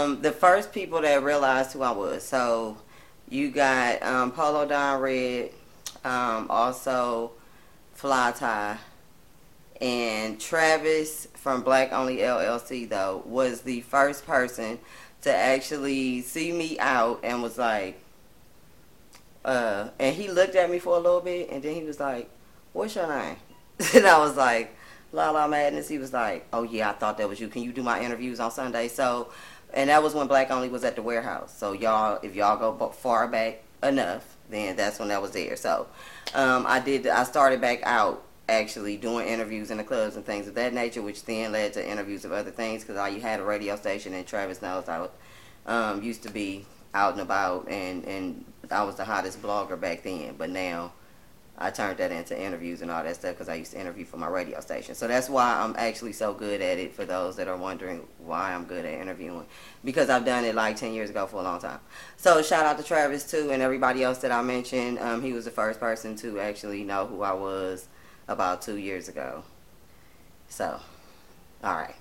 um, the first people that realized who I was. So you got um, Polo Don Red, um, also Fly Tie, and Travis from Black Only LLC though was the first person to actually see me out and was like, uh, and he looked at me for a little bit and then he was like, "What's your name?" and I was like, "La La Madness." He was like, "Oh yeah, I thought that was you. Can you do my interviews on Sunday?" So, and that was when Black Only was at the warehouse. So y'all, if y'all go far back enough, then that's when that was there. So, um, I did. I started back out actually doing interviews in the clubs and things of that nature, which then led to interviews of other things because I had a radio station and Travis knows I um, used to be out and about and, and I was the hottest blogger back then, but now I turned that into interviews and all that stuff because I used to interview for my radio station. So that's why I'm actually so good at it for those that are wondering why I'm good at interviewing because I've done it like 10 years ago for a long time. So shout out to Travis too and everybody else that I mentioned. Um, he was the first person to actually know who I was about two years ago. So, all right.